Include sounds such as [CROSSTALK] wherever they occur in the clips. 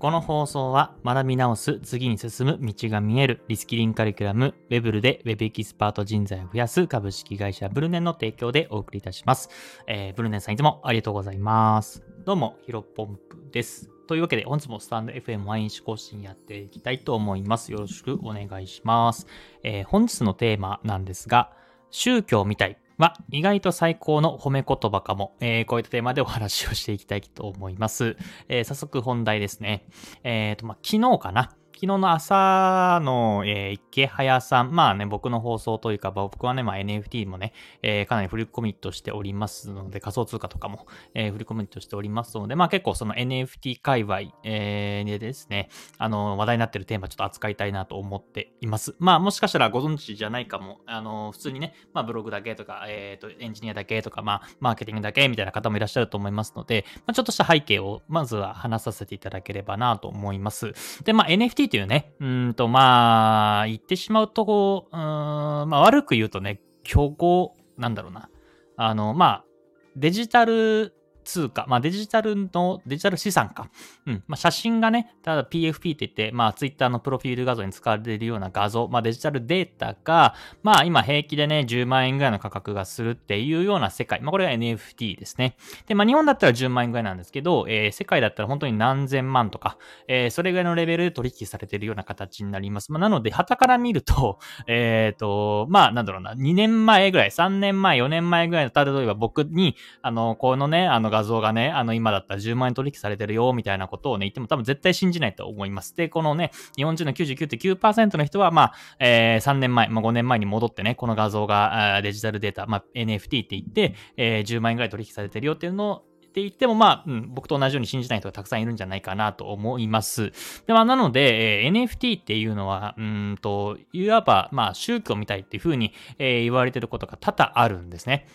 この放送は学び直す、次に進む道が見えるリスキリンカリキュラム、ウェブルでウェブエキスパート人材を増やす株式会社ブルネンの提供でお送りいたします。えー、ブルネンさんいつもありがとうございます。どうも、ヒロポンプです。というわけで、本日もスタンド FM 毎日更新やっていきたいと思います。よろしくお願いします。えー、本日のテーマなんですが、宗教みたいは意外と最高の褒め言葉かも、えー、こういったテーマでお話をしていきたいと思います。えー、早速本題ですね。えっ、ー、と、まあ、昨日かな。昨日の朝の、えー、池早さん、まあね、僕の放送というか、僕はね、まあ NFT もね、えー、かなりフルコミットしておりますので、仮想通貨とかも、えー、フルコミットしておりますので、まあ結構その NFT 界隈、えー、でですね、あの、話題になってるテーマちょっと扱いたいなと思っています。まあもしかしたらご存知じゃないかも、あの、普通にね、まあブログだけとか、えっ、ー、と、エンジニアだけとか、まあ、マーケティングだけみたいな方もいらっしゃると思いますので、まあ、ちょっとした背景をまずは話させていただければなと思います。で、まあ NFT というね、うんと、まあ、言ってしまうと、こう、うん、まあ、悪く言うとね、強行、なんだろうな。あの、まあ、デジタル通貨、まあデジタルの、デジタル資産か。うん。まあ写真がね、ただ PFP って言って、まあ Twitter のプロフィール画像に使われるような画像、まあデジタルデータが、まあ今平気でね、10万円ぐらいの価格がするっていうような世界。まあこれが NFT ですね。で、まあ日本だったら10万円ぐらいなんですけど、えー、世界だったら本当に何千万とか、えー、それぐらいのレベルで取引されているような形になります。まあなので、旗から見ると、えっ、ー、と、まあなんだろうな、2年前ぐらい、3年前、4年前ぐらいの、例えば僕に、あの、このね、あの画像がね、あの今だったら10万円取引されてるよ、みたいなことをね、言っても多分絶対信じないと思います。で、このね、日本人の99.9%の人は、まあ、えー、3年前、まあ5年前に戻ってね、この画像がデジタルデータ、まあ NFT って言って、えー、10万円ぐらい取引されてるよっていうのをって言っても、まあ、うん、僕と同じように信じない人がたくさんいるんじゃないかなと思います。で、まあ、なので、えー、NFT っていうのは、うんと、いわば、まあ、宗教みたいっていうふうに、えー、言われてることが多々あるんですね。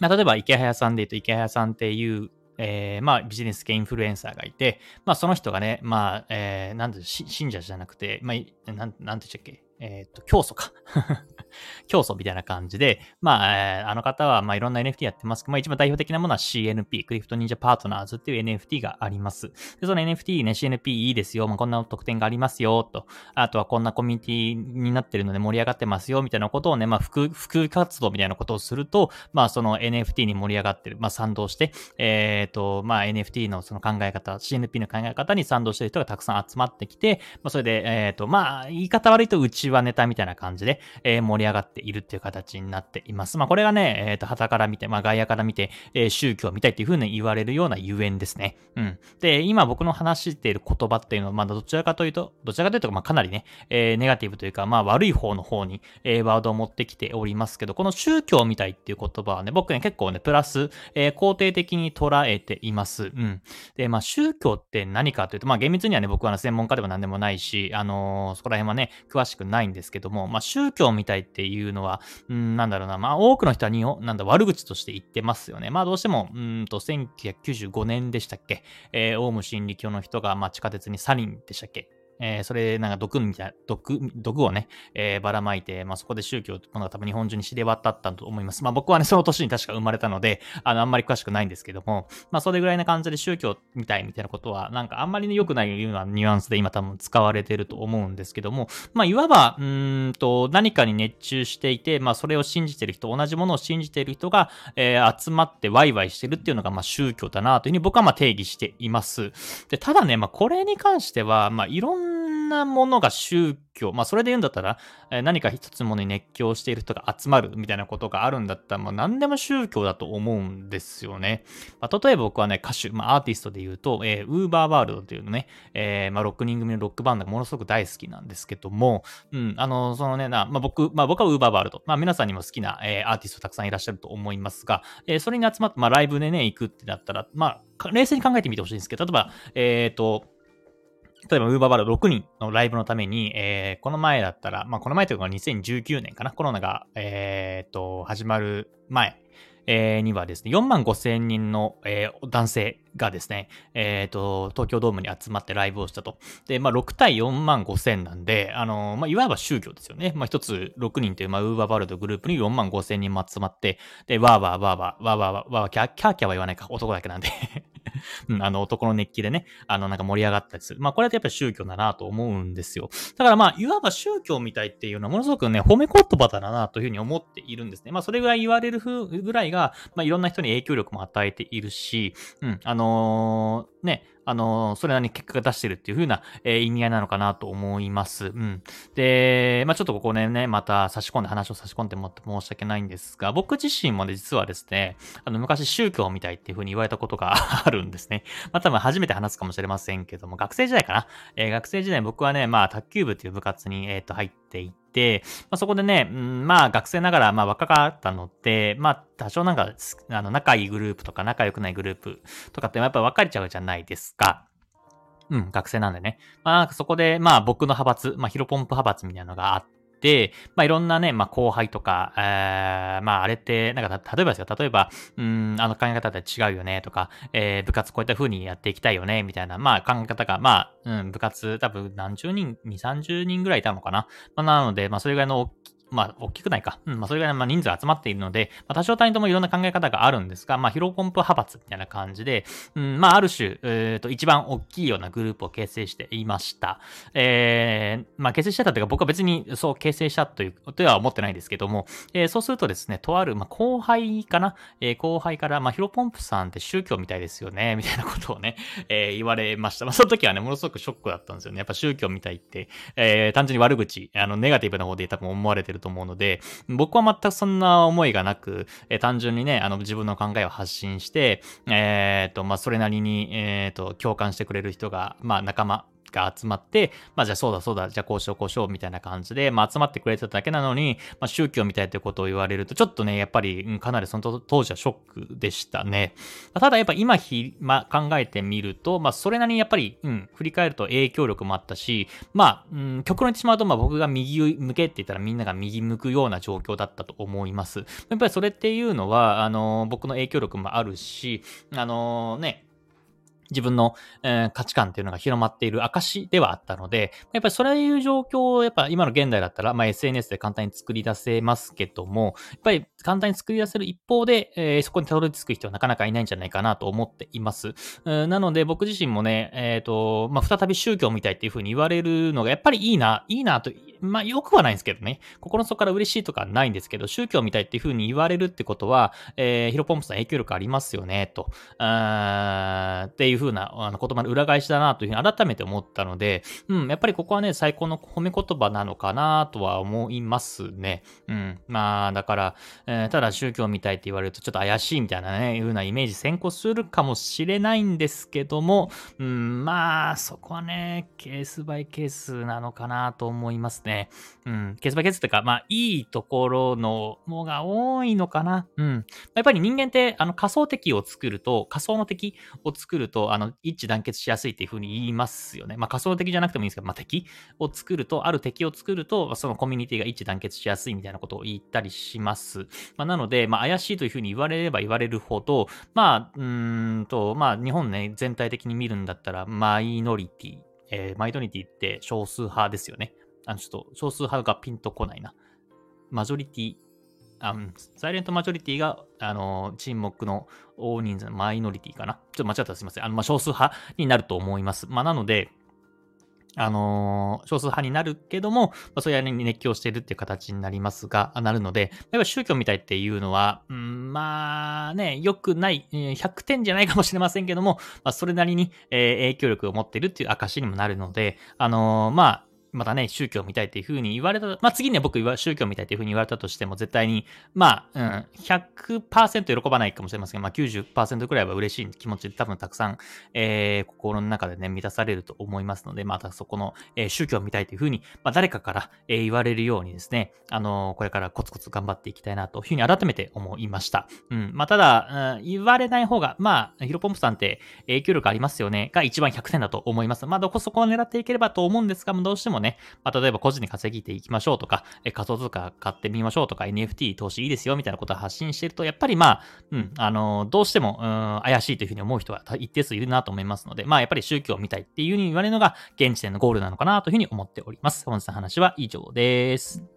まあ、例えば、池早さんで言うと、池早さんっていう、えー、まあ、ビジネス系インフルエンサーがいて、まあ、その人がね、まあ、えー、なんで、信者じゃなくて、まあ、なん、なんて言っちゃっけ、えっ、と、教祖か。[LAUGHS] 教祖みたいな感じで、まあ、え、あの方は、まあ、いろんな NFT やってますけど、まあ、一番代表的なものは CNP、クリフト忍者パートナーズっていう NFT があります。で、その NFT ね、CNP いいですよ、まあ、こんな特典がありますよ、と、あとはこんなコミュニティになってるので盛り上がってますよ、みたいなことをね、まあ、副、副活動みたいなことをすると、まあ、その NFT に盛り上がってる、まあ、賛同して、えっ、ー、と、まあ、NFT のその考え方、CNP の考え方に賛同してる人がたくさん集まってきて、まあ、それで、えっ、ー、と、まあ、言い方悪いとうちはネタみたいな感じで、えー、盛り上がっているっていう形になっています。まあ、これがね、えっ、ー、と、旗から見て、まあ、外野から見て、えー、宗教を見たいっていうふうに言われるようなゆえんですね。うん。で、今僕の話している言葉っていうのは、まあ、どちらかというと、どちらかというと、まあ、かなりね、えー、ネガティブというか、まあ、悪い方の方に、えー、ワードを持ってきておりますけど、この宗教を見たいっていう言葉はね、僕ね、結構ね、プラス、えー、肯定的に捉えています。うん。で、まあ、宗教って何かというと、まあ、厳密にはね、僕はね専門家でも何でもないし、あのー、そこら辺はね、詳しくないないんですけども、まあ、宗教みたいっていうのは、うん、なんだろうな、まあ多くの人は日本、なんだ、悪口として言ってますよね。まあどうしても、うんと、1995年でしたっけ、えー、オウム真理教の人が、まあ地下鉄にサリンでしたっけ？えー、それ、なんか毒みたいな、毒、毒をね、えー、ばらまいて、まあ、そこで宗教ってものが多分日本中に知れ渡ったと思います。まあ、僕はね、その年に確か生まれたので、あの、あんまり詳しくないんですけども、まあ、それぐらいな感じで宗教みたいみたいなことは、なんかあんまりね、良くないようなニュアンスで今多分使われてると思うんですけども、まあ、いわば、うんと、何かに熱中していて、まあ、それを信じてる人、同じものを信じてる人が、えー、集まってワイワイしてるっていうのが、まあ、宗教だなというふうに僕はまあ定義しています。で、ただね、まあ、これに関しては、まあ、いろんななものが宗教、まあそれで言うんだったら、え、何か一つものに熱狂している人が集まるみたいなことがあるんだったら、もう何でも宗教だと思うんですよね。まあ、例えば僕はね、歌手、まあアーティストで言うと、えー、ウーバーワールドっていうのね、えー、まあ6人組のロックバンドがものすごく大好きなんですけども、うん、あの、そのね、な、まあ僕、まあ僕はウーバーワールド、まあ皆さんにも好きな、えー、アーティストたくさんいらっしゃると思いますが、えー、それに集まって、まあライブでね、行くってなったら、まあ、冷静に考えてみてほしいんですけど、例えば、えっ、ー、と、例えば、ウーバーバード6人のライブのために、えー、この前だったら、まあ、この前というか2019年かな、コロナが、えー、っと、始まる前、えー、にはですね、4万5千人の、えー、男性がですね、えっ、ー、と、東京ドームに集まってライブをしたと。で、まあ、6対4万5千なんで、あのまあ、いわば宗教ですよね。まあ、一つ6人という、まあ、ウーバーバルドグループに4万5千人も集まって、で、わーわーわーわー、わーわーわーわー、キャーキャーは言わないか、男だけなんでうん、あの、男の熱気でね、あの、なんか盛り上がったりする。まあ、これってやっぱり宗教だなと思うんですよ。だからまあ、いわば宗教みたいっていうのはものすごくね、褒め言葉だなというふうに思っているんですね。まあ、それぐらい言われるぐらいが、まあ、いろんな人に影響力も与えているし、うん、あのー、ね、あの、それなりに結果が出してるっていう風な、えー、意味合いなのかなと思います。うん。で、まあちょっとここね、ね、また差し込んで話を差し込んでもって申し訳ないんですが、僕自身もね、実はですね、あの、昔宗教みたいっていう風に言われたことが [LAUGHS] あるんですね。まあ多分初めて話すかもしれませんけども、学生時代かな？えー、学生時代僕はね、まあ卓球部っていう部活に、えっ、ー、と、入っていて、て、まあ、そこでね、うん、まあ学生ながらまあ若かったので、まあ多少なんか、あの仲いいグループとか仲良くないグループとかってやっぱ分かれちゃうじゃないですか。うん、学生なんでね。まあそこで、まあ僕の派閥、まあヒロポンプ派閥みたいなのがあって、でまあいろんなね、まあ後輩とか、えー、まああれって、なんか例えばですよ、例えば、うん、あの考え方って違うよねとか、えー、部活こういった風にやっていきたいよね、みたいな、まあ考え方が、まあ、うん、部活多分何十人、二、三十人ぐらいいたのかな。まあなので、まあそれぐらいの大きまあ、大きくないか。うん、まあ、それぐらい、まあ、人数集まっているので、まあ、多少単位ともいろんな考え方があるんですが、まあ、ヒロコンプ派閥みたいな感じで、うん、まあ、ある種、えっ、ー、と、一番大きいようなグループを形成していました。えー、まあ、形成してたというか、僕は別にそう形成したという、とは思ってないですけども、えー、そうするとですね、とある、まあ、後輩かな、えー、後輩から、まあ、ヒロポンプさんって宗教みたいですよね、[LAUGHS] みたいなことをね、えー、言われました。まあ、その時はね、ものすごくショックだったんですよね。やっぱ宗教みたいって、えー、単純に悪口、あの、ネガティブな方で多分思われてると思うので、僕は全くそんな思いがなく、えー、単純にね、あの、自分の考えを発信して、えっ、と、まあ、それなりに、えっ、と、共感してくれる人が、まあ、仲間、が集まって、まあじゃあそうだそうだ、じゃあこうしようこうしようみたいな感じで、まあ集まってくれてただけなのに、まあ宗教みたいってことを言われると、ちょっとね、やっぱり、うん、かなりその当時はショックでしたね。ただやっぱ今ひ、まあ、考えてみると、まあそれなりにやっぱり、うん、振り返ると影響力もあったし、まあ、うん、極論言ってしまうと、まあ僕が右向けって言ったらみんなが右向くような状況だったと思います。やっぱりそれっていうのは、あの、僕の影響力もあるし、あのね、自分の、えー、価値観っていうのが広まっている証ではあったので、やっぱりそういう状況を、やっぱ今の現代だったら、まあ、SNS で簡単に作り出せますけども、やっぱり簡単に作り出せる一方で、えー、そこにたどり着く人はなかなかいないんじゃないかなと思っています。なので僕自身もね、えっ、ー、と、まあ、再び宗教みたいっていう風に言われるのがやっぱりいいな、いいなと、まあ、よくはないんですけどね、心の底から嬉しいとかないんですけど、宗教みたいっていう風に言われるってことは、えー、ヒロポンプさん影響力ありますよね、と、あっていういう風なあの言葉の裏返しだなというふうに改めて思ったので、うん、やっぱりここはね、最高の褒め言葉なのかなとは思いますね。うん。まあ、だから、えー、ただ宗教みたいって言われるとちょっと怪しいみたいなね、いう風なイメージ先行するかもしれないんですけども、うん、まあ、そこはね、ケースバイケースなのかなと思いますね。うん、ケースバイケースっていうか、まあ、いいところのもが多いのかな。うん。やっぱり人間って、あの、仮想敵を作ると、仮想の敵を作ると、あの、一致団結しやすいっていう風に言いますよね。まあ仮想的じゃなくてもいいんですけど、まあ敵を作ると、ある敵を作ると、そのコミュニティが一致団結しやすいみたいなことを言ったりします。まあなので、まあ怪しいという風に言われれば言われるほど、まあ、うんと、まあ日本ね、全体的に見るんだったら、マイノリティ、えー、マイノリティって少数派ですよね。あの、ちょっと少数派がピンとこないな。マジョリティあサイレントマジョリティが、あの、沈黙の大人数、マイノリティかな？ちょっと間違ったらすいません。あの、まあ、少数派になると思います。まあ、なので、あのー、少数派になるけども、まあ、そういうに熱狂してるっていう形になりますが、なるので、やっぱ宗教みたいっていうのは、うん、まあね、良くない、100点じゃないかもしれませんけども、まあ、それなりに、えー、影響力を持ってるっていう証にもなるので、あのー、まあ、またね、宗教みたいっていう風に言われた、まあ次には僕宗教みたいっていう風に言われたとしても、絶対に、まあ、うん、100%喜ばないかもしれませんが、まあ90%くらいは嬉しい気持ちで多分たくさん、えー、心の中でね、満たされると思いますので、またそこの、えー、宗教みたいという風に、まあ誰かから、えー、言われるようにですね、あのー、これからコツコツ頑張っていきたいなという風に改めて思いました。うん。まあただ、うん、言われない方が、まあ、ヒロポンプさんって影響力ありますよね、が一番100点だと思います。まあどこそこを狙っていければと思うんですが、どうしてもね、ね、まあ、例えば個人で稼ぎていきましょうとか、え仮想通貨買ってみましょうとか、NFT 投資いいですよみたいなことを発信してると、やっぱりまあ、うん、あの、どうしても、うん、怪しいというふうに思う人は一定数いるなと思いますので、まあ、やっぱり宗教を見たいっていうふうに言われるのが、現時点のゴールなのかなというふうに思っております。本日の話は以上です。